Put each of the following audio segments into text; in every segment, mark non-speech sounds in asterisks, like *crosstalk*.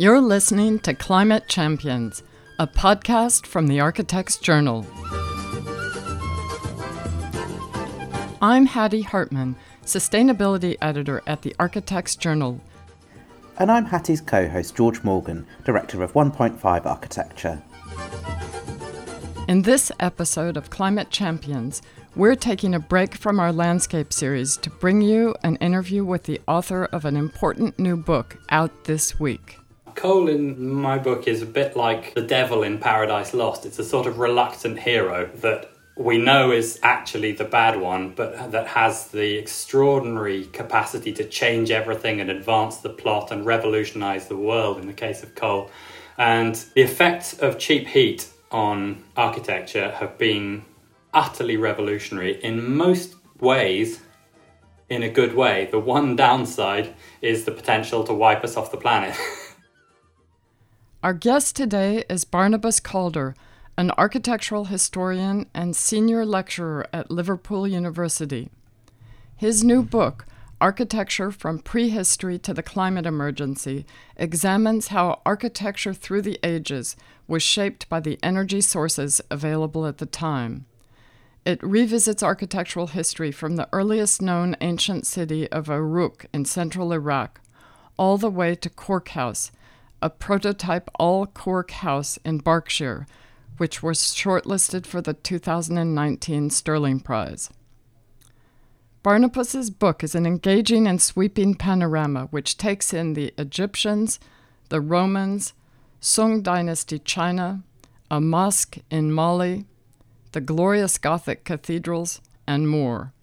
You're listening to Climate Champions, a podcast from the Architects Journal. I'm Hattie Hartman, Sustainability Editor at the Architects Journal. And I'm Hattie's co host, George Morgan, Director of 1.5 Architecture. In this episode of Climate Champions, we're taking a break from our landscape series to bring you an interview with the author of an important new book out this week. Coal in my book is a bit like the devil in Paradise Lost. It's a sort of reluctant hero that we know is actually the bad one, but that has the extraordinary capacity to change everything and advance the plot and revolutionize the world in the case of coal. And the effects of cheap heat on architecture have been utterly revolutionary in most ways in a good way. The one downside is the potential to wipe us off the planet. *laughs* Our guest today is Barnabas Calder, an architectural historian and senior lecturer at Liverpool University. His new book, Architecture from Prehistory to the Climate Emergency, examines how architecture through the ages was shaped by the energy sources available at the time. It revisits architectural history from the earliest known ancient city of Uruk in central Iraq all the way to Cork House a prototype all cork house in Berkshire, which was shortlisted for the 2019 Stirling Prize. Barnabas's book is an engaging and sweeping panorama which takes in the Egyptians, the Romans, Song Dynasty China, a mosque in Mali, the glorious Gothic cathedrals, and more.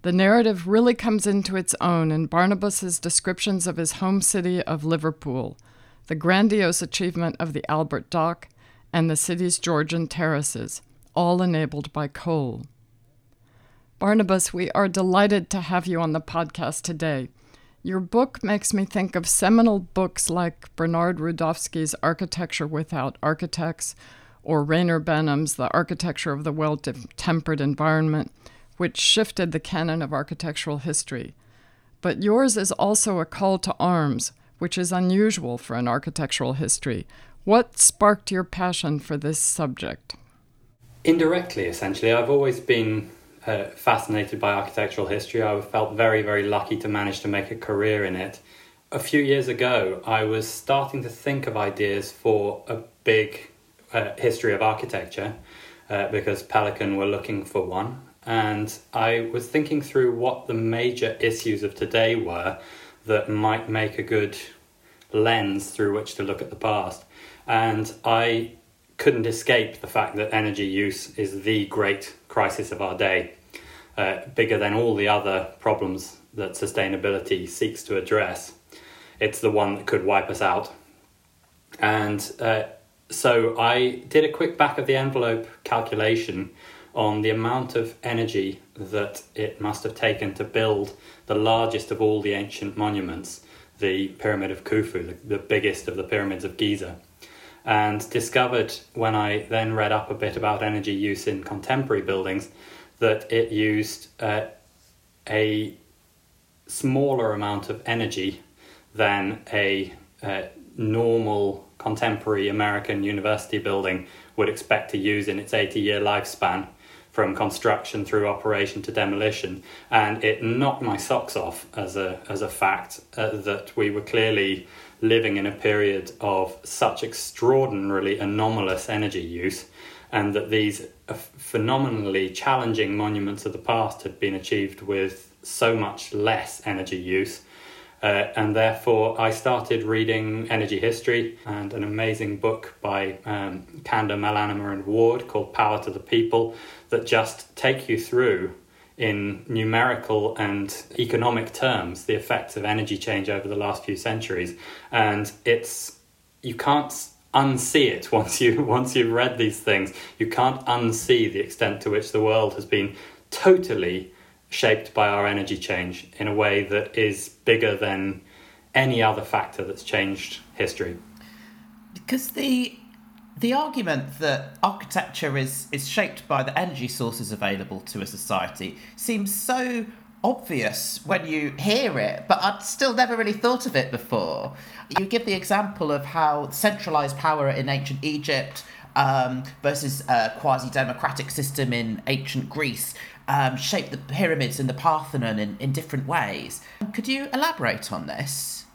The narrative really comes into its own in Barnabas's descriptions of his home city of Liverpool, the grandiose achievement of the Albert Dock, and the city's Georgian terraces, all enabled by coal. Barnabas, we are delighted to have you on the podcast today. Your book makes me think of seminal books like Bernard Rudofsky's Architecture Without Architects or Reyner Banham's The Architecture of the Well Tempered Environment, which shifted the canon of architectural history. But yours is also a call to arms which is unusual for an architectural history. What sparked your passion for this subject? Indirectly, essentially. I've always been uh, fascinated by architectural history. I felt very, very lucky to manage to make a career in it. A few years ago, I was starting to think of ideas for a big uh, history of architecture uh, because Pelican were looking for one. And I was thinking through what the major issues of today were that might make a good lens through which to look at the past. And I couldn't escape the fact that energy use is the great crisis of our day, uh, bigger than all the other problems that sustainability seeks to address. It's the one that could wipe us out. And uh, so I did a quick back of the envelope calculation on the amount of energy that it must have taken to build the largest of all the ancient monuments, the Pyramid of Khufu, the, the biggest of the pyramids of Giza. And discovered when I then read up a bit about energy use in contemporary buildings that it used uh, a smaller amount of energy than a uh, normal contemporary American university building would expect to use in its 80 year lifespan from construction through operation to demolition, and it knocked my socks off as a as a fact uh, that we were clearly living in a period of such extraordinarily anomalous energy use, and that these phenomenally challenging monuments of the past had been achieved with so much less energy use. Uh, and therefore, I started reading energy history and an amazing book by um, Kander, Malanima, and Warde called Power to the People that just take you through in numerical and economic terms the effects of energy change over the last few centuries. And it's you can't unsee it *laughs* once you once you've read these things. You can't unsee the extent to which the world has been totally shaped by our energy change in a way that is bigger than any other factor that's changed history. Because the The argument that architecture is, is shaped by the energy sources available to a society seems so obvious when you hear it, but I'd still never really thought of it before. You give the example of how centralized power in ancient Egypt um, versus a quasi democratic system in ancient Greece um, shaped the pyramids and the Parthenon in, in different ways. Could you elaborate on this?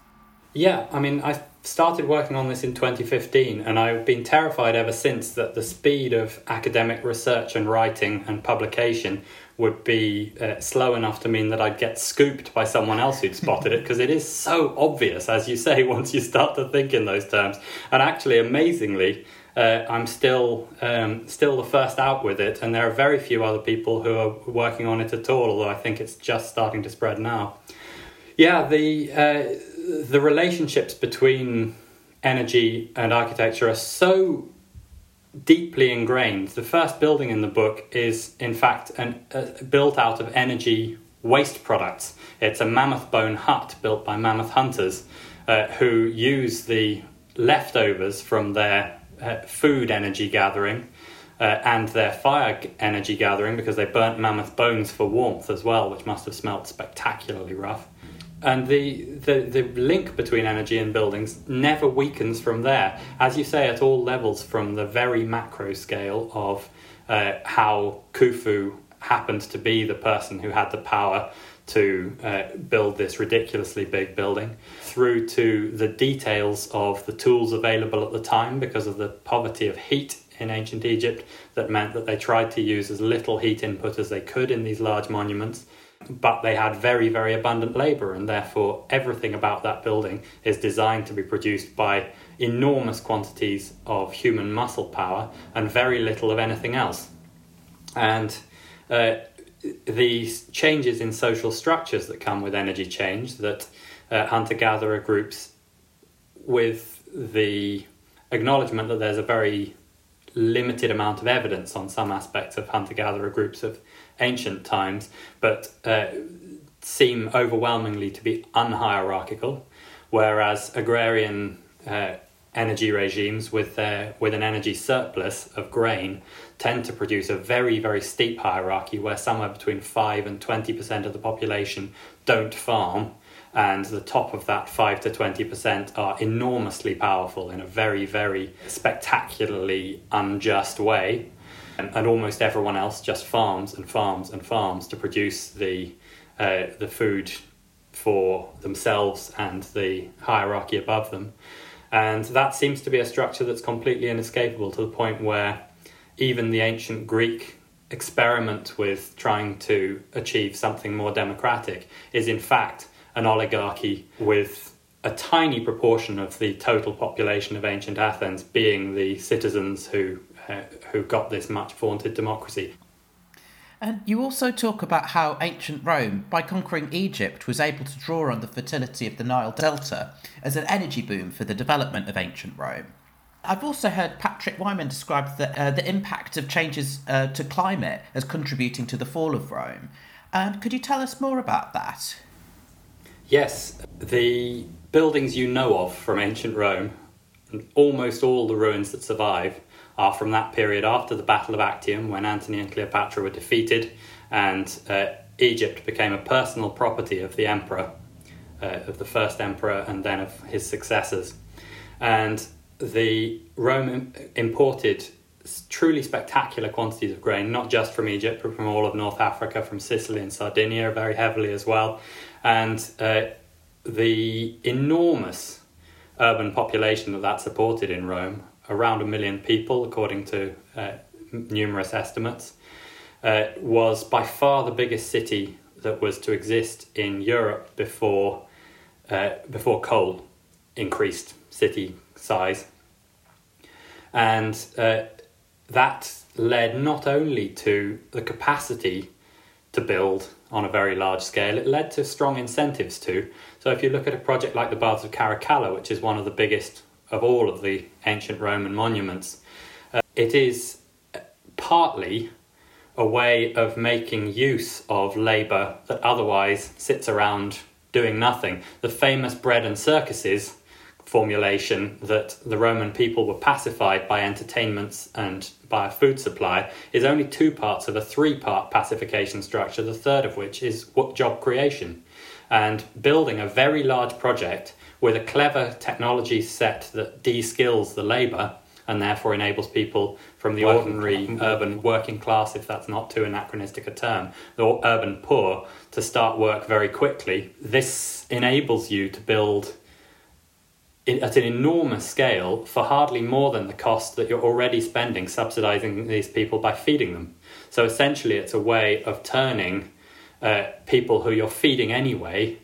Yeah, I mean, I started working on this in 2015, and I've been terrified ever since that the speed of academic research and writing and publication would be uh, slow enough to mean that I'd get scooped by someone else who'd spotted it because it is so obvious, as you say, *laughs* once you start to think in those terms. And actually, amazingly, uh, I'm still um, still the first out with it, and there are very few other people who are working on it at all. Although I think it's just starting to spread now. Yeah, the uh, the relationships between energy and architecture are so deeply ingrained. The first building in the book is, in fact, an, uh, built out of energy waste products. It's a mammoth bone hut built by mammoth hunters uh, who use the leftovers from their uh, food energy gathering uh, and their fire energy gathering because they burnt mammoth bones for warmth as well, which must have smelt spectacularly rough and the, the, the link between energy and buildings never weakens from there. As you say, at all levels, from the very macro scale of uh, how Khufu happened to be the person who had the power to uh, build this ridiculously big building, through to the details of the tools available at the time because of the poverty of heat in ancient Egypt that meant that they tried to use as little heat input as they could in these large monuments but they had very, very abundant labour, and therefore everything about that building is designed to be produced by enormous quantities of human muscle power and very little of anything else. And uh, these changes in social structures that come with energy change, that uh, hunter gatherer groups, with the acknowledgement that there's a very limited amount of evidence on some aspects of hunter gatherer groups of ancient times, but uh, seem overwhelmingly to be unhierarchical, whereas agrarian uh, energy regimes with their with an energy surplus of grain tend to produce a very very steep hierarchy where somewhere between 5 and 20% of the population don't farm and the top of that 5 to 20% are enormously powerful in a very very spectacularly unjust way and, and almost everyone else just farms and farms and farms to produce the uh, the food for themselves and the hierarchy above them. And that seems to be a structure that's completely inescapable to the point where even the ancient Greek experiment with trying to achieve something more democratic is, in fact, an oligarchy with a tiny proportion of the total population of ancient Athens being the citizens who uh, who got this much vaunted democracy. And you also talk about how ancient Rome, by conquering Egypt, was able to draw on the fertility of the Nile Delta as an energy boom for the development of ancient Rome. I've also heard Patrick Wyman describe the, uh, the impact of changes uh, to climate as contributing to the fall of Rome. Um, could you tell us more about that? Yes, the buildings you know of from ancient Rome, and almost all the ruins that survive, are from that period after the Battle of Actium, when Antony and Cleopatra were defeated, and uh, Egypt became a personal property of the emperor, uh, of the first emperor, and then of his successors. And the Rome imported truly spectacular quantities of grain, not just from Egypt, but from all of North Africa, from Sicily and Sardinia, very heavily as well. And uh, the enormous urban population that that supported in Rome around a million people, according to uh, numerous estimates, uh, was by far the biggest city that was to exist in Europe before uh, before coal increased city size, and uh, that led not only to the capacity to build on a very large scale, it led to strong incentives too. So if you look at a project like the Baths of Caracalla, which is one of the biggest of all of the ancient Roman monuments. Uh, it is partly a way of making use of labour that otherwise sits around doing nothing. The famous bread and circuses formulation that the Roman people were pacified by entertainments and by a food supply is only two parts of a three part pacification structure, the third of which is job creation. And building a very large project with a clever technology set that de skills the labour and therefore enables people from the ordinary urban working class, if that's not too anachronistic a term, the urban poor, to start work very quickly. This enables you to build at an enormous scale for hardly more than the cost that you're already spending subsidizing these people by feeding them. So essentially, it's a way of turning uh, people who you're feeding anyway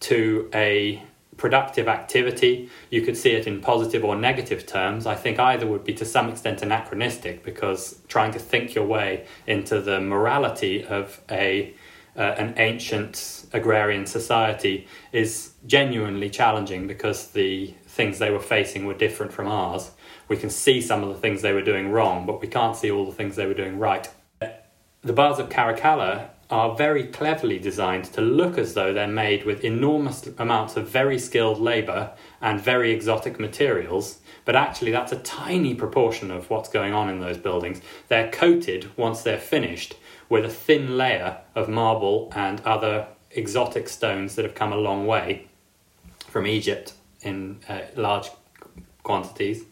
to a productive activity. You could see it in positive or negative terms. I think either would be to some extent anachronistic because trying to think your way into the morality of a uh, an ancient agrarian society is genuinely challenging because the things they were facing were different from ours. We can see some of the things they were doing wrong, but we can't see all the things they were doing right. The Baths of Caracalla are very cleverly designed to look as though they're made with enormous amounts of very skilled labour and very exotic materials, but actually that's a tiny proportion of what's going on in those buildings. They're coated once they're finished with a thin layer of marble and other exotic stones that have come a long way from Egypt in uh, large quantities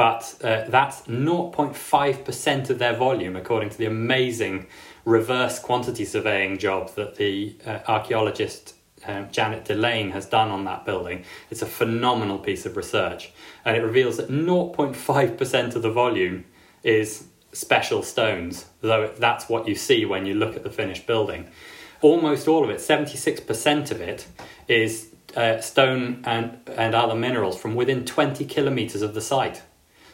but uh, that's 0.5% of their volume, according to the amazing reverse quantity surveying job that the uh, archaeologist um, Janet DeLaine has done on that building. It's a phenomenal piece of research, and it reveals that 0.5% of the volume is special stones, though that's what you see when you look at the finished building. Almost all of it, 76% of it, is uh, stone and, and other minerals from within 20 kilometres of the site.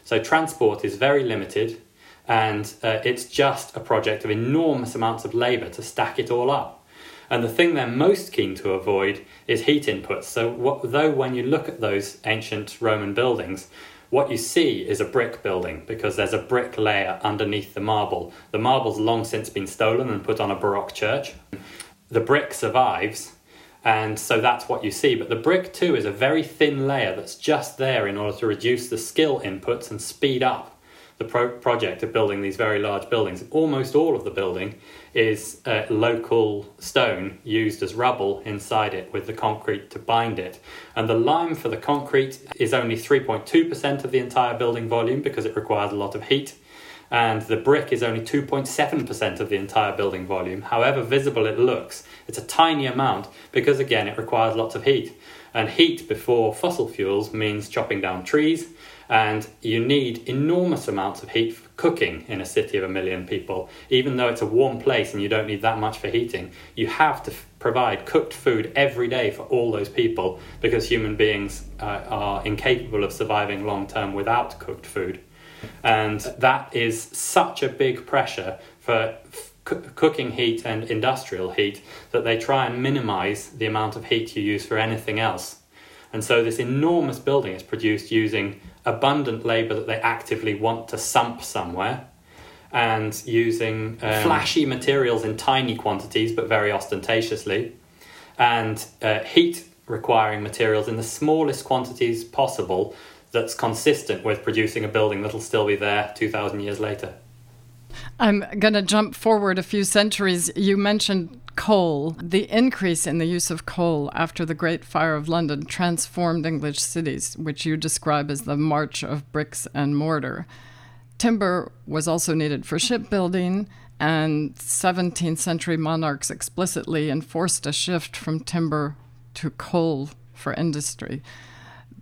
So transport is very limited, and uh, it's just a project of enormous amounts of labour to stack it all up. And the thing they're most keen to avoid is heat inputs. So, what, though when you look at those ancient Roman buildings, what you see is a brick building because there's a brick layer underneath the marble. The marble's long since been stolen and put on a Baroque church. The brick survives, and so that's what you see. But the brick too is a very thin layer that's just there in order to reduce the skill inputs and speed up the pro- project of building these very large buildings. Almost all of the building is uh, local stone used as rubble inside it with the concrete to bind it. And the lime for the concrete is only 3.2% of the entire building volume because it requires a lot of heat and the brick is only 2.7% of the entire building volume. However visible it looks, it's a tiny amount because, again, it requires lots of heat. And heat before fossil fuels means chopping down trees, and you need enormous amounts of heat for cooking in a city of a million people. Even though it's a warm place and you don't need that much for heating, you have to f- provide cooked food every day for all those people because human beings uh, are incapable of surviving long term without cooked food. And that is such a big pressure for cooking heat and industrial heat that they try and minimize the amount of heat you use for anything else. And so this enormous building is produced using abundant labor that they actively want to sump somewhere and using um, flashy materials in tiny quantities but very ostentatiously and uh, heat requiring materials in the smallest quantities possible that's consistent with producing a building that'll still be there 2,000 years later. I'm going to jump forward a few centuries. You mentioned coal. The increase in the use of coal after the Great Fire of London transformed English cities, which you describe as the march of bricks and mortar. Timber was also needed for shipbuilding, and 17th century monarchs explicitly enforced a shift from timber to coal for industry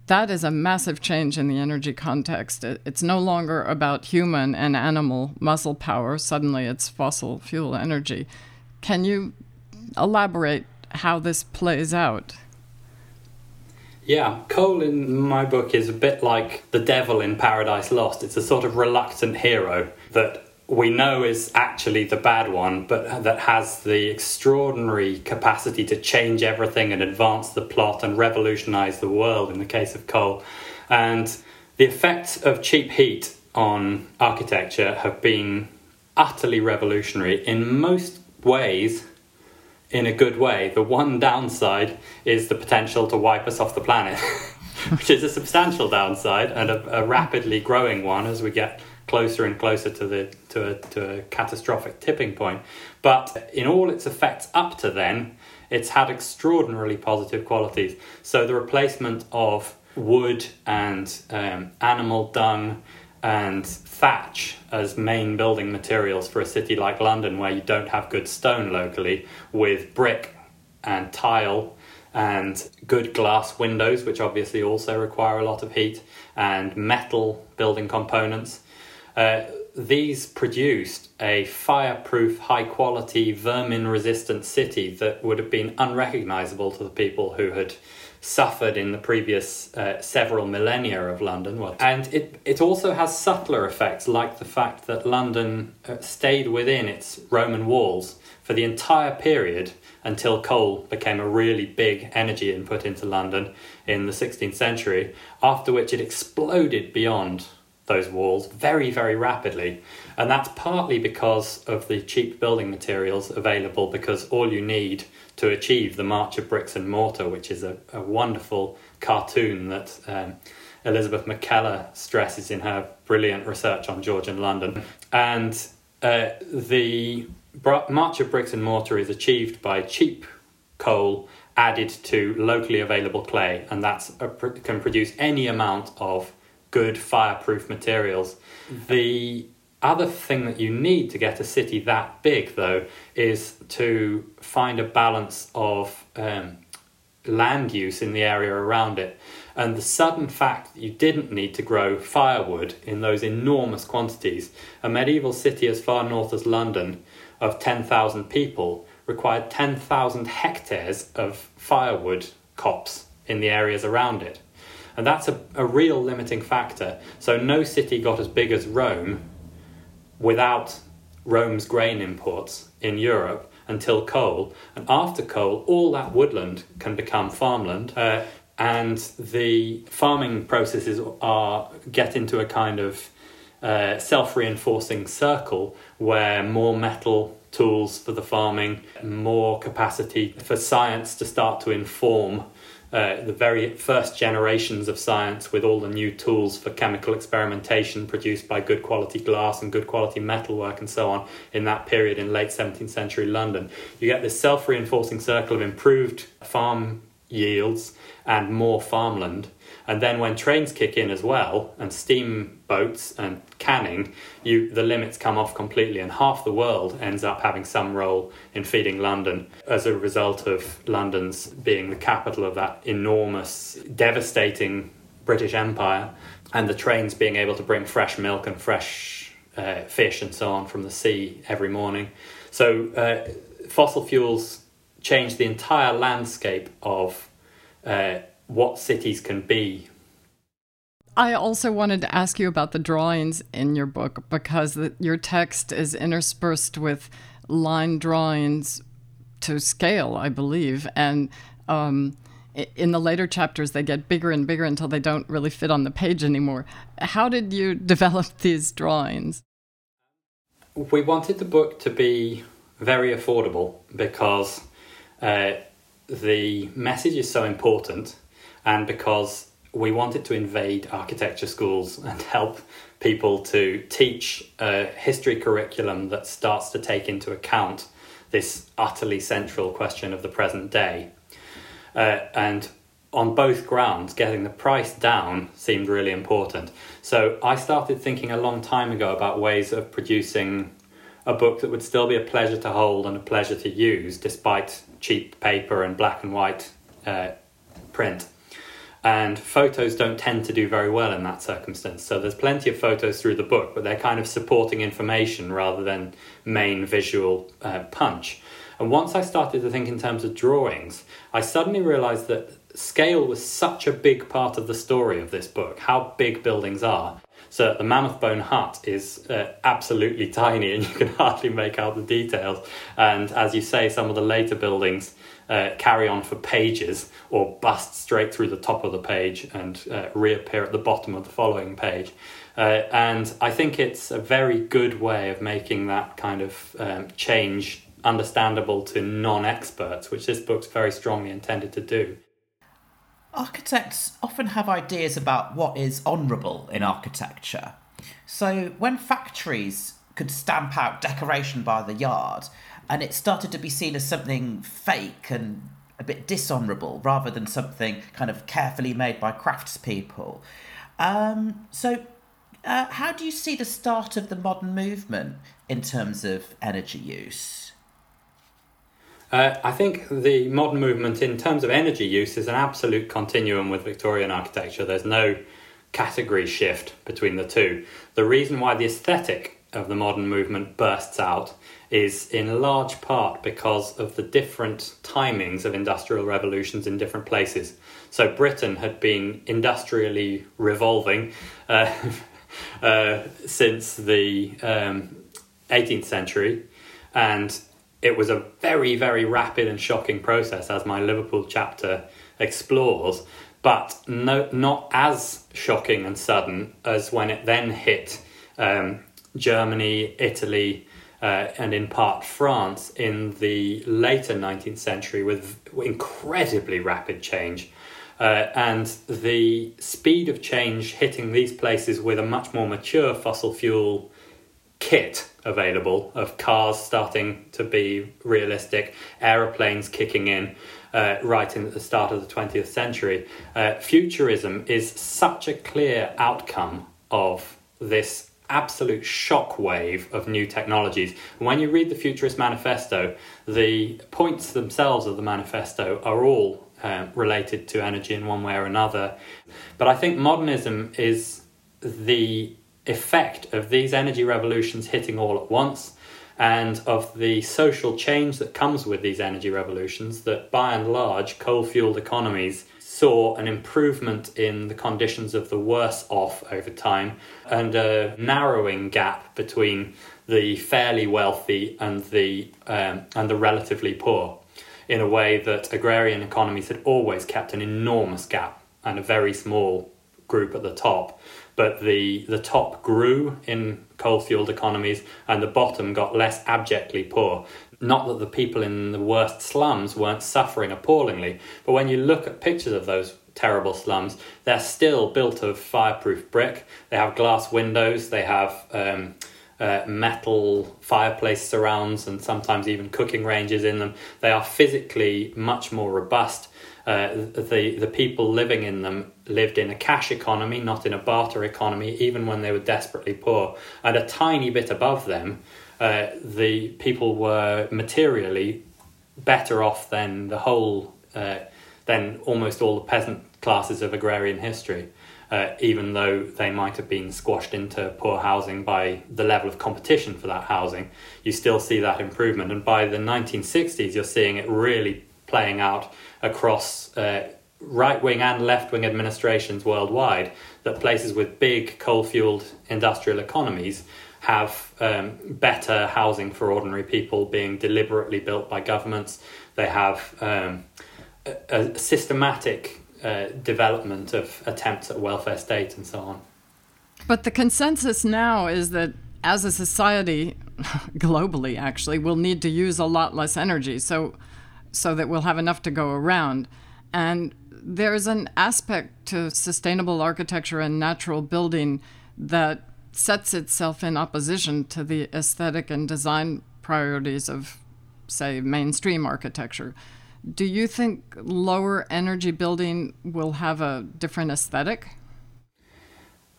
that is a massive change in the energy context. It's no longer about human and animal muscle power. Suddenly it's fossil fuel energy. Can you elaborate how this plays out? Yeah, coal in my book is a bit like the devil in Paradise Lost. It's a sort of reluctant hero that we know is actually the bad one, but that has the extraordinary capacity to change everything and advance the plot and revolutionize the world in the case of coal. And the effects of cheap heat on architecture have been utterly revolutionary in most ways in a good way. The one downside is the potential to wipe us off the planet. *laughs* which is a substantial downside and a, a rapidly growing one as we get closer and closer to the to a, to a catastrophic tipping point. But in all its effects up to then, it's had extraordinarily positive qualities. So the replacement of wood and um, animal dung and thatch as main building materials for a city like London, where you don't have good stone locally, with brick and tile and good glass windows, which obviously also require a lot of heat, and metal building components. Uh, these produced a fireproof, high quality, vermin resistant city that would have been unrecognizable to the people who had suffered in the previous uh, several millennia of London. And it, it also has subtler effects, like the fact that London uh, stayed within its Roman walls for the entire period until coal became a really big energy input into London in the 16th century, after which it exploded beyond those walls very, very rapidly. And that's partly because of the cheap building materials available, because all you need to achieve the March of Bricks and Mortar, which is a, a wonderful cartoon that um, Elizabeth McKellar stresses in her brilliant research on Georgian London. And uh, the March of Bricks and Mortar is achieved by cheap coal added to locally available clay, and that can produce any amount of good fireproof materials. The other thing that you need to get a city that big, though, is to find a balance of um, land use in the area around it. And the sudden fact that you didn't need to grow firewood in those enormous quantities, a medieval city as far north as London of 10,000 people required 10,000 hectares of firewood copse in the areas around it. And that's a, a real limiting factor. So no city got as big as Rome without Rome's grain imports in Europe until coal. And after coal, all that woodland can become farmland. Uh, and the farming processes are get into a kind of uh, self-reinforcing circle where more metal tools for the farming, more capacity for science to start to inform uh, the very first generations of science with all the new tools for chemical experimentation produced by good quality glass and good quality metalwork and so on in that period in late 17th century London. You get this self reinforcing circle of improved farm yields and more farmland and then when trains kick in as well, and steamboats and canning, you the limits come off completely, and half the world ends up having some role in feeding London as a result of London's being the capital of that enormous, devastating British Empire, and the trains being able to bring fresh milk and fresh uh, fish and so on from the sea every morning. So uh, fossil fuels change the entire landscape of. Uh, what cities can be. I also wanted to ask you about the drawings in your book because the, your text is interspersed with line drawings to scale, I believe. And um, in the later chapters, they get bigger and bigger until they don't really fit on the page anymore. How did you *laughs* develop these drawings? We wanted the book to be very affordable because uh, the message is so important and because we wanted to invade architecture schools *laughs* and help people to teach a history curriculum that starts to take into account this utterly central question of the present day. Uh, and on both grounds, getting the price down seemed really important. So I started thinking a long time ago about ways of producing a book that would still be a pleasure to hold and a pleasure to use, despite cheap paper and black and white uh, print and photos don't tend to do very well in that circumstance. So there's plenty of photos through the book, but they're kind of supporting information rather than main visual uh, punch. And once I started to think in terms of drawings, I suddenly realized that scale was such a big part of the story of this book, how big buildings are. So the Mammoth Bone Hut is uh, absolutely *laughs* tiny and you can hardly make out the details. And as you say, some of the later buildings uh, carry on for pages or bust straight through the top of the page and uh, reappear at the bottom of the following page. Uh, and I think it's a very good way of making that kind of um, change understandable to non experts, which this book's very strongly intended to do. Architects often have ideas about what is honourable in architecture. So when factories could stamp out decoration by the yard, and it started to be seen as something fake and a bit dishonourable rather than something kind of carefully made by craftspeople. Um, so, uh, how do you see the start of the modern movement in terms of energy use? Uh, I think the modern movement, in terms of energy use, is an absolute continuum with Victorian architecture. There's no category shift between the two. The reason why the aesthetic of the modern movement bursts out is in large part because of the different timings of industrial revolutions in different places. So Britain had been industrially revolving uh, *laughs* uh, since the um, 18th century, and it was a very, very rapid and shocking process, as my Liverpool chapter explores, but no, not as shocking and sudden as when it then hit um, Germany, Italy, uh, and in part France in the later 19th century with incredibly rapid change. Uh, and the speed of change hitting these places with a much more mature fossil fuel kit available of cars starting to be realistic, aeroplanes kicking in uh, right in at the start of the 20th century. Uh, futurism is such a clear outcome of this absolute shockwave of new technologies. When you read the Futurist Manifesto, the points themselves of the manifesto are all uh, related to energy in one way or another. But I think modernism is the effect of these energy revolutions hitting all at once and of the social change that comes with these energy revolutions that by and large coal fueled economies saw an improvement in the conditions of the worse off over time and a narrowing gap between the fairly wealthy and the um, and the relatively poor in a way that agrarian economies had always kept an enormous gap and a very small group at the top but the the top grew in coal fueled economies and the bottom got less abjectly poor. Not that the people in the worst slums weren't suffering appallingly, but when you look at pictures of those terrible slums, they're still built of fireproof brick. They have glass windows, they have um, uh, metal fireplace surrounds, and sometimes even cooking ranges in them. They are physically much more robust uh, the the people living in them lived in a cash economy, not in a barter economy, even when they were desperately poor. And a tiny bit above them, uh, the people were materially better off than the whole, uh, than almost all the peasant classes of agrarian history. Uh, even though they might have been squashed into poor housing by the level of competition for that housing, you still see that improvement. And by the 1960s, you're seeing it really playing out across uh, right wing and left wing administrations worldwide that places with big coal fueled industrial economies have um, better housing for ordinary people being deliberately built by governments. They have um, a, a, systematic uh, development of attempts at welfare state and so on. But the consensus now is that as a society, *laughs* globally actually, we'll need to use a lot less energy. So so that we'll have enough to go around. And there's an aspect to sustainable architecture and natural building that sets itself in opposition to the aesthetic and design priorities of, say, mainstream architecture. Do you think lower energy building will have a different aesthetic?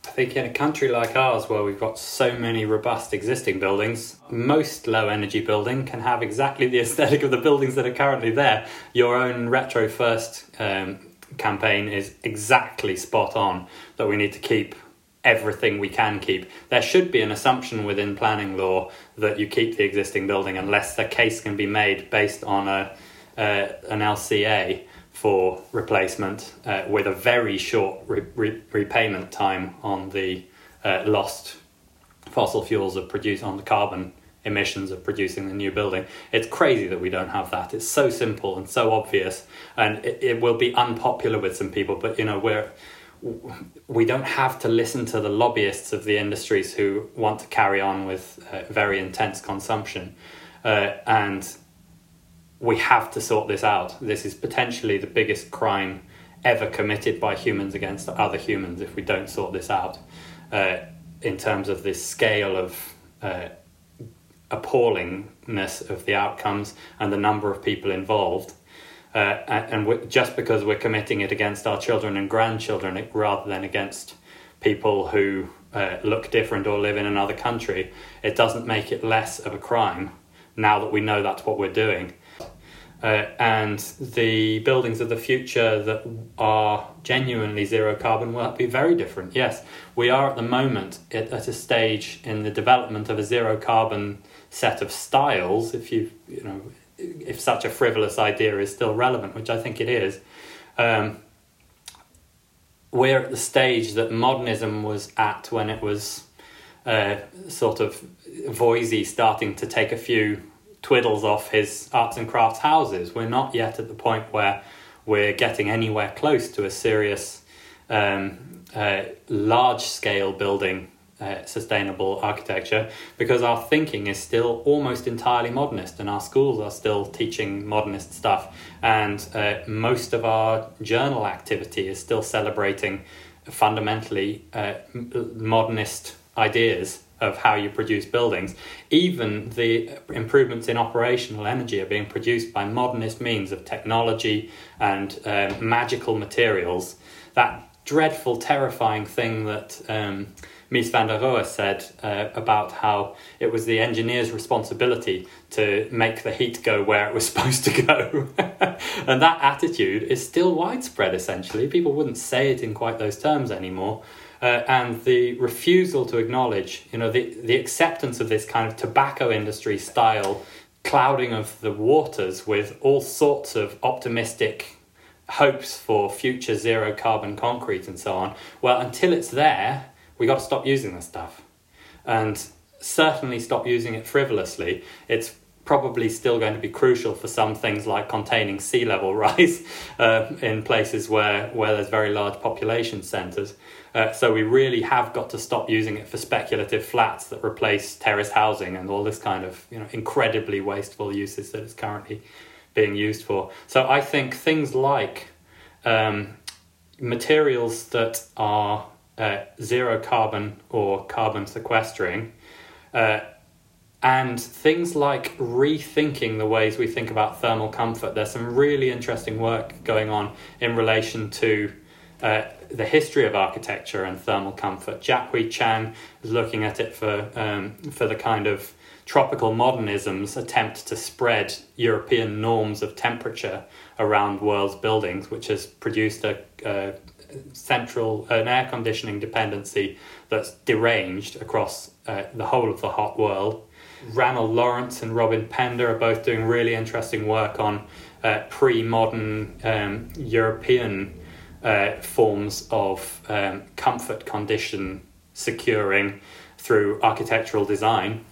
I think in a country like ours, where we've got so many robust existing buildings, most low energy building can have exactly the *laughs* aesthetic of the buildings that are currently there. Your own RetroFirst um, campaign is exactly spot on that we need to keep everything we can keep. There should be an assumption within planning law that you keep the existing building unless the case can be made based on a uh, an LCA for replacement uh, with a very short re- re- repayment time on the uh, lost fossil fuels of produce on the carbon emissions of producing the new building. It's crazy that we don't have that. It's so simple and so obvious, and it, it will be unpopular with some people. But you know, we're we don't have to listen to the lobbyists of the industries who want to carry on with uh, very intense consumption, uh, and we have to sort this out. This is potentially the biggest crime ever committed by humans against other humans if we don't sort this out uh, in terms of this scale of uh, appallingness of the outcomes and the number of people involved. Uh, and, just because we're committing it against our children and grandchildren rather than against people who uh, look different or live in another country, it doesn't make it less of a crime now that we know that's what we're doing. Uh, and the buildings of the future that are genuinely zero carbon will be very different. Yes, we are at the moment at, at a stage in the development of a zero carbon set of styles. If you you know if such a frivolous idea is still relevant, which I think it is. Um, we're at the stage that modernism was at when it was uh, sort of Voysey starting to take a few twiddles off his arts and crafts houses. We're not yet at the point where we're getting anywhere close to a serious um, uh, large scale building uh, sustainable architecture because our thinking is still almost entirely modernist and our schools are still teaching modernist stuff and uh, most of our journal activity is still celebrating fundamentally uh, modernist ideas of how you produce buildings. Even the improvements in operational energy are being produced by modernist means of technology and um, magical materials. That dreadful, terrifying thing that um, Mies van der Rohe said uh, about how it was the engineer's responsibility to make the heat go where it was *laughs* supposed to go. *laughs* and that attitude is still widespread, essentially. People wouldn't say it in quite those terms anymore. Uh, and the refusal to acknowledge, you know, the, the acceptance of this kind of tobacco industry style clouding of the waters with all sorts of optimistic hopes for future zero carbon concrete and so on. Well, until it's there, we got to stop using this stuff, and certainly stop using it frivolously. It's probably still going to be crucial for some things like containing sea level *laughs* rise uh, in places where, where there's very large population centres. Uh, so we really have got to stop using it for speculative flats that replace terrace housing and all this kind of you know incredibly wasteful uses that it's currently being used for. So I think things like um, materials that are uh, zero carbon or carbon sequestering, uh, and things like rethinking the ways we think about thermal comfort. There's some really interesting work going on in relation to uh, the history of architecture and thermal comfort. Jiat-Hwee Chang is looking at it for um, for the kind of tropical modernism's attempt to spread European norms of temperature around world's buildings, which has produced a, a central an air conditioning dependency that's deranged across uh, the whole of the hot world. Ranald Lawrence and Robyn Pender are both doing really interesting work on uh, pre-modern um, European uh, forms of um, comfort condition securing through architectural design.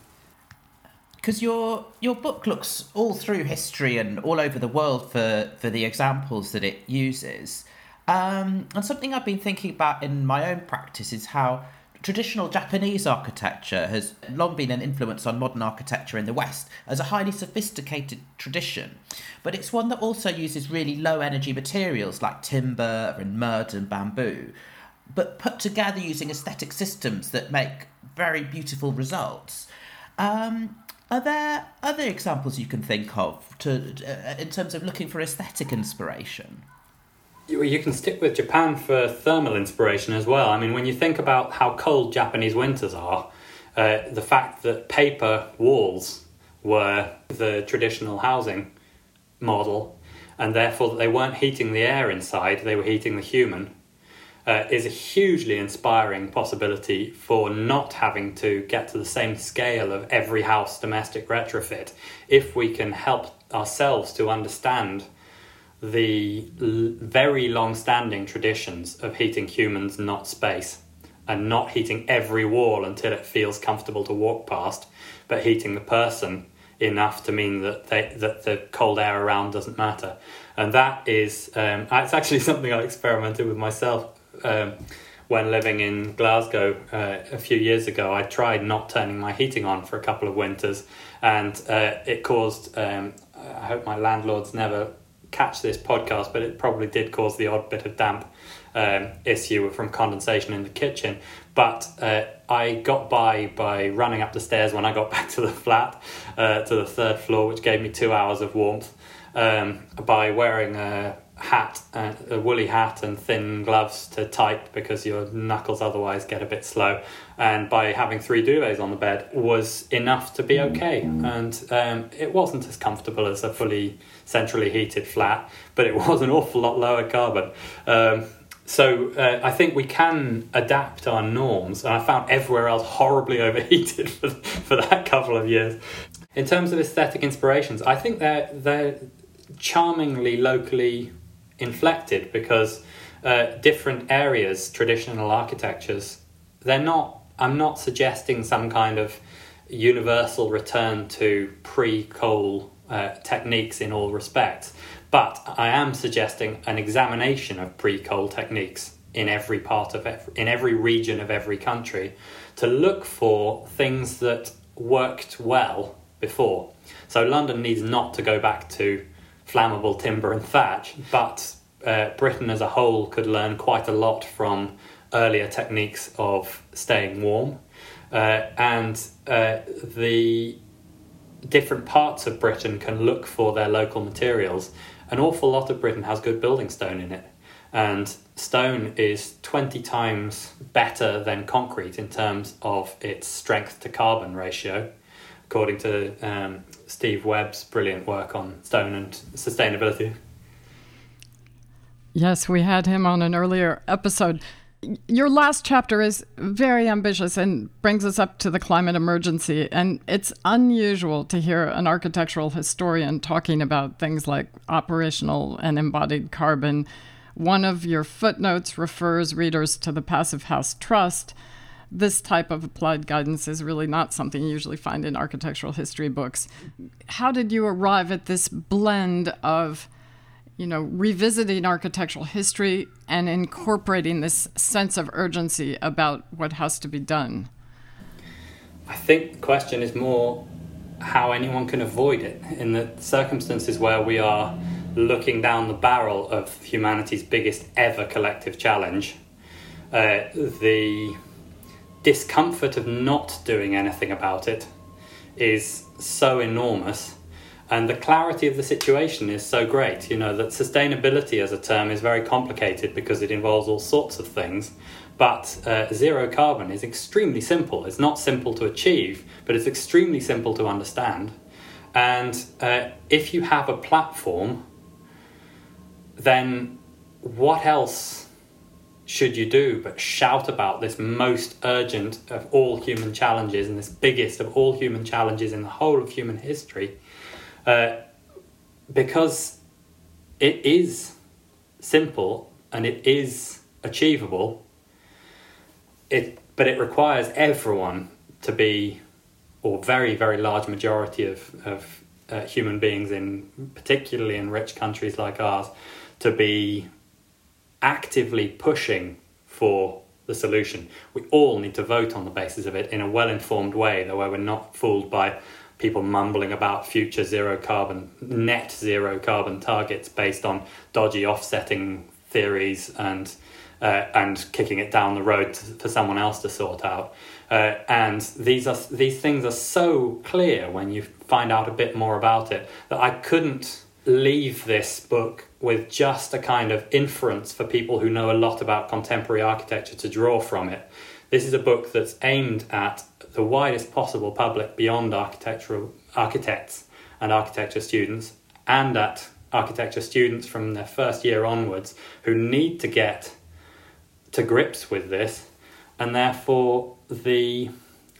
Because your your book looks all through history and all over the world for, for the examples that it uses. Um, and something I've been thinking about in my own practice is how traditional Japanese architecture has long been an influence on modern architecture in the West as a highly sophisticated tradition. But it's one that also uses really low energy materials like timber and mud and bamboo, but put together using aesthetic systems that make very beautiful results. Um, are there other examples you can think of to, uh, in terms of looking for aesthetic inspiration? You can stick with Japan for thermal inspiration as well. I mean, when you think about how cold Japanese winters are, uh, the fact that paper walls were the traditional housing model, and therefore that they weren't heating the air inside, they were heating the human, uh, is a hugely inspiring possibility for not having to get to the same scale of every house domestic retrofit if we can help ourselves to understand the l- very long standing traditions of heating humans, not space, and not heating every wall until it feels comfortable to walk past, but heating the person enough to mean that they, that the cold air around doesn't matter. And that is, um, it's actually *laughs* something I experimented with myself. Um, when living in Glasgow uh, a few years ago, I tried not turning my heating on for a couple of winters, and uh, it caused. Um, I hope my landlords never catch this podcast, but it probably did cause the odd bit of damp um, issue from condensation in the kitchen. But uh, I got by by running up the stairs when I got *laughs* back to the flat, uh, to the third floor, which gave me two hours of warmth, um, by wearing a hat, uh, a woolly hat, and thin gloves to type because your knuckles otherwise get a bit slow. And by having three duvets on the bed was enough to be okay. And um, it wasn't as comfortable as a fully centrally heated flat, but it was an awful lot lower carbon. Um, so uh, I think we can adapt our norms, and I found everywhere else horribly *laughs* overheated for, for that couple of years. In terms of aesthetic inspirations, I think they're they're charmingly locally inflected because uh, different areas, traditional architectures, they're not. I'm not suggesting some kind of universal return to pre-coal uh, techniques in all respects, but I am suggesting an examination of pre-coal techniques in every part of every, in every region of every country to look for things that worked well before. So London needs not to go back to flammable timber and thatch, but uh, Britain as a whole could learn quite a lot from earlier techniques of staying warm. Uh, and uh, the different parts of Britain can look for their local materials. An awful lot of Britain has good building stone in it. And stone is 20 times better than concrete in terms of its strength to carbon ratio, according to um, Steve Webb's brilliant work on stone and sustainability. Yes, we had him on an earlier episode. Your last chapter is very ambitious and brings us up to the climate emergency. And it's unusual to hear an architectural historian talking about things like operational and embodied carbon. One of your footnotes refers readers to the Passive House Trust. This type of applied guidance is really not something you usually find in architectural history books. How did you arrive at this blend of you know, revisiting architectural history and incorporating this sense of urgency about what has to be done? I think the question is more how anyone can avoid it in the circumstances where we are looking down the barrel of humanity's biggest ever collective challenge. Uh, the discomfort of not doing anything about it is so enormous and the clarity of the situation is so great. You know that sustainability as a term is very complicated because it involves all sorts of things but uh, zero carbon is extremely simple. It's not simple to achieve but it's extremely simple to understand. And uh, if you have a platform then what else should you do but shout about this most urgent of all human challenges and this biggest of all human challenges in the whole of human history uh, because it is simple and it is achievable. It, but it requires everyone to be, or very very large majority of of uh, human beings in particularly in rich countries like ours, to be actively pushing for the solution. We all need to vote on the basis of it in a well informed way, though where we're not fooled by people mumbling about future zero carbon, net zero carbon targets based on dodgy offsetting theories and uh, and kicking it down the road to, for someone else to sort out. Uh, and these are these things are so clear when you find out a bit more about it that I couldn't leave this book with just a kind of inference for people who know a lot about contemporary architecture to draw from it. This is a book that's aimed at the widest possible public beyond architectural architects and architecture students, and at architecture students from their first year onwards who need to get to grips with this, and therefore the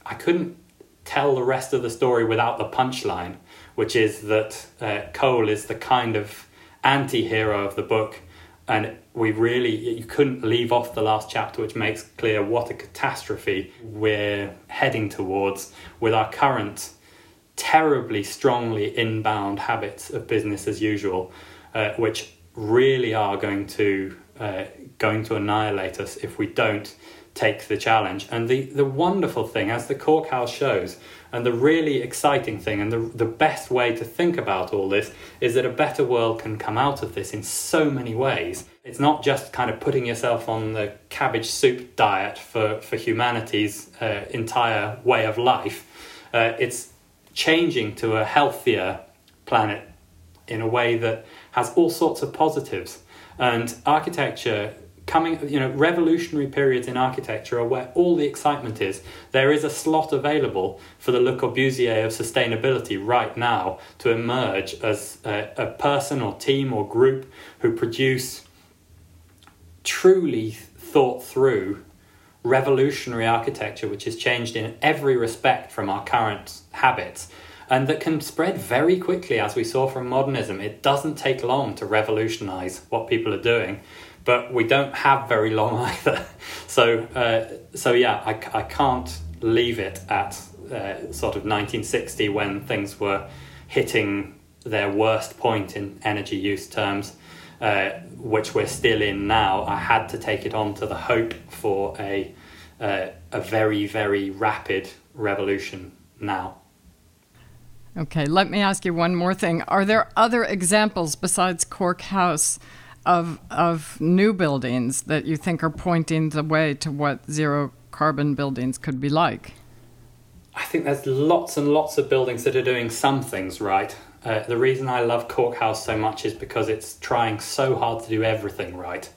I couldn't tell the rest of the story without the punchline, which is that uh, coal is the kind of anti-hero of the book and we really you couldn't leave off the last chapter which makes clear what a catastrophe we're heading towards with our current terribly strongly inbound habits of business as usual uh, which really are going to uh, going to annihilate us if we don't take the challenge. And the, the wonderful thing, as the Cork House shows, and the really exciting thing, and the, the best way to think about all this, is that a better world can come out of this in so many ways. It's not just kind of putting yourself on the cabbage soup diet for, for humanity's uh, entire way of life. Uh, it's changing to a healthier planet in a way that has all sorts of positives. And architecture coming you know revolutionary periods in architecture are where all the excitement is. There is a slot available for the le corbusier of sustainability right now to emerge as a, a person or team or group who produce truly thought through revolutionary architecture which has changed in every respect from our current habits and that can spread very quickly as we saw from modernism. It doesn't take long to revolutionize what people are doing but we don't have very long *laughs* either. So, uh, so yeah, I, I can't leave it at uh, sort of 1960 when things were hitting their worst point in energy use terms, uh, which we're still in now. I had to take it on to the hope for a uh, a very very rapid revolution now. Okay, let me ask you one more thing. Are there other examples besides Cork House? Of of new buildings that you think are pointing the way to what zero carbon buildings could be like? I think there's lots and lots of buildings that are doing some things right. Uh, the reason I love Cork House so much is because it's trying so hard to do everything right.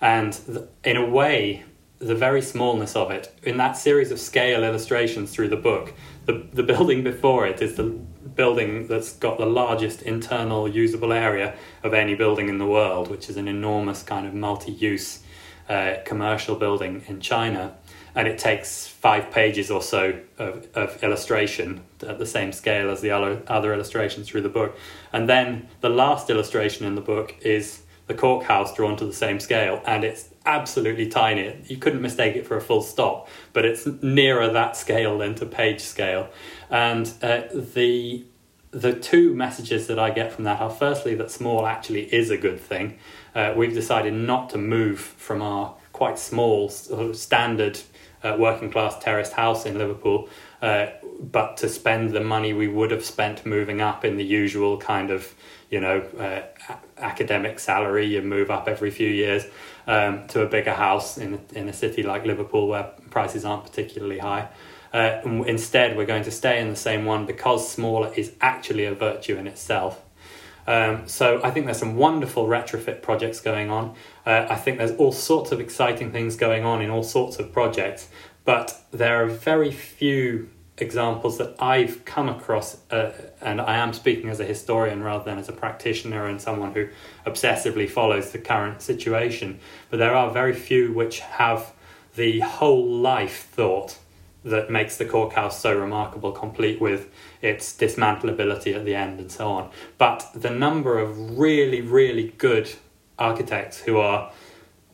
And th- in a way, the very smallness of it, in that series of scale illustrations through the book, the, the building before it is the building that's got the largest internal usable area of any building in the world, which is an enormous kind of multi use uh, commercial building in China. And it takes five pages or so of, of illustration at the same scale as the other, other illustrations through the book. And then the last illustration in the book is the cork house drawn to the same scale, and it's absolutely tiny. You couldn't mistake it for a full stop, but it's nearer that scale than to page scale. And uh, the the two messages that I get from that are firstly that small actually is a good thing. Uh, we've decided not to move from our quite small sort of standard uh, working class terraced house in Liverpool, uh, but to spend the money we would have spent moving up in the usual kind of you know uh, academic salary. You move up every few years um, to a bigger house in in a city like Liverpool where prices aren't particularly high. Uh, instead, we're going to stay in the same one because smaller is actually a virtue in itself. Um, so I think there's some wonderful retrofit projects going on. Uh, I think there's all sorts of exciting things going on in all sorts of projects, but there are very few examples that I've come across, uh, and I am speaking as a historian rather than as a practitioner and someone who obsessively follows the current situation. But there are very few which have the whole life thought that makes the cork house so remarkable, complete with its dismantleability at the end and so on. But the number of really, really good architects who are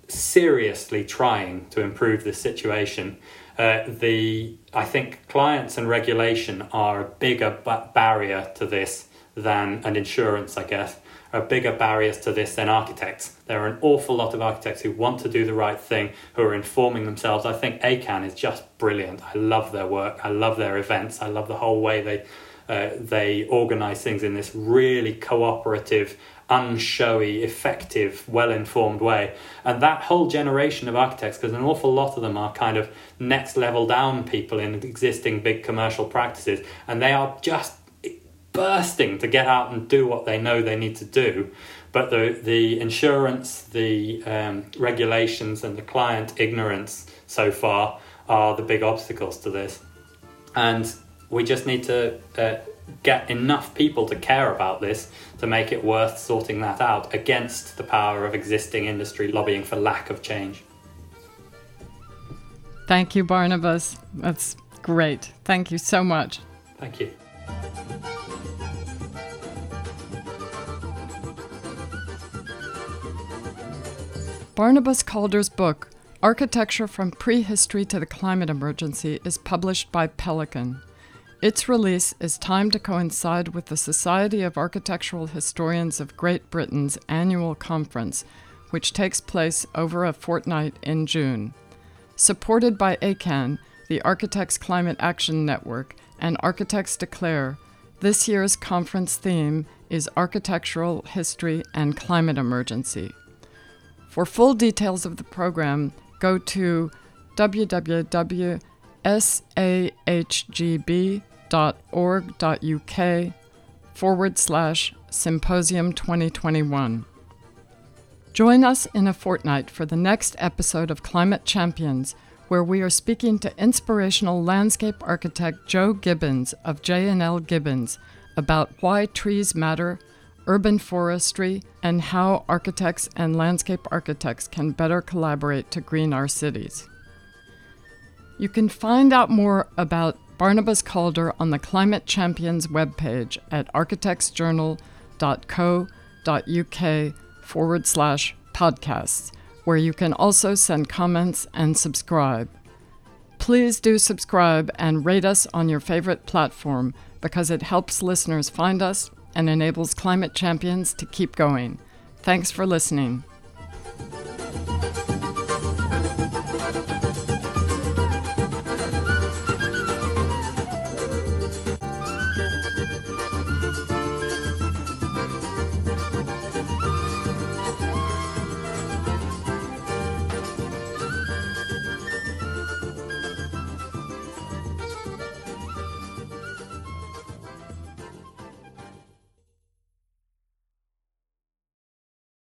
seriously trying to improve this situation. Uh, the I think clients and regulation are a bigger ba- barrier to this than an insurance, I guess are bigger barriers to this than architects. There are an awful lot of architects who want to do the right thing, who are informing themselves. I think ACAN is just brilliant. I love their work. I love their events. I love the whole way they uh, they organize things in this really cooperative, unshowy, effective, well informed way. And that whole generation of architects, because an awful lot of them are kind of next level down people in existing big commercial practices, and they are just bursting to get out and do what they know they need to do. But the, the insurance, the um, regulations, and the client ignorance so far are the big obstacles to this. And we just need to uh, get enough people to care about this to make it worth sorting that out against the power of existing industry lobbying for lack of change. Thank you, Barnabas. That's great. Thank you so much. Thank you. Barnabas Calder's book, Architecture from Prehistory to the Climate Emergency, is published by Pelican. Its release is timed to coincide with the Society of Architectural Historians of Great Britain's annual conference, which takes place over a fortnight in June. Supported by ACAN, the Architects Climate Action Network, and Architects Declare, this year's conference theme is Architectural History and Climate Emergency. For full details of the program, go to www.sahgb.org.uk forward slash symposium 2021. Join us in a fortnight for the next episode of Climate Champions, where we are speaking to inspirational landscape architect Joe Gibbons of J&L Gibbons about why trees matter, urban forestry, and how architects and landscape architects can better collaborate to green our cities. You can find out more about Barnabas Calder on the Climate Champions webpage at architectsjournal.co.uk forward slash podcasts, where you can also send comments and subscribe. Please do subscribe and rate us on your favorite platform because it helps listeners find us and enables climate champions to keep going. Thanks for listening.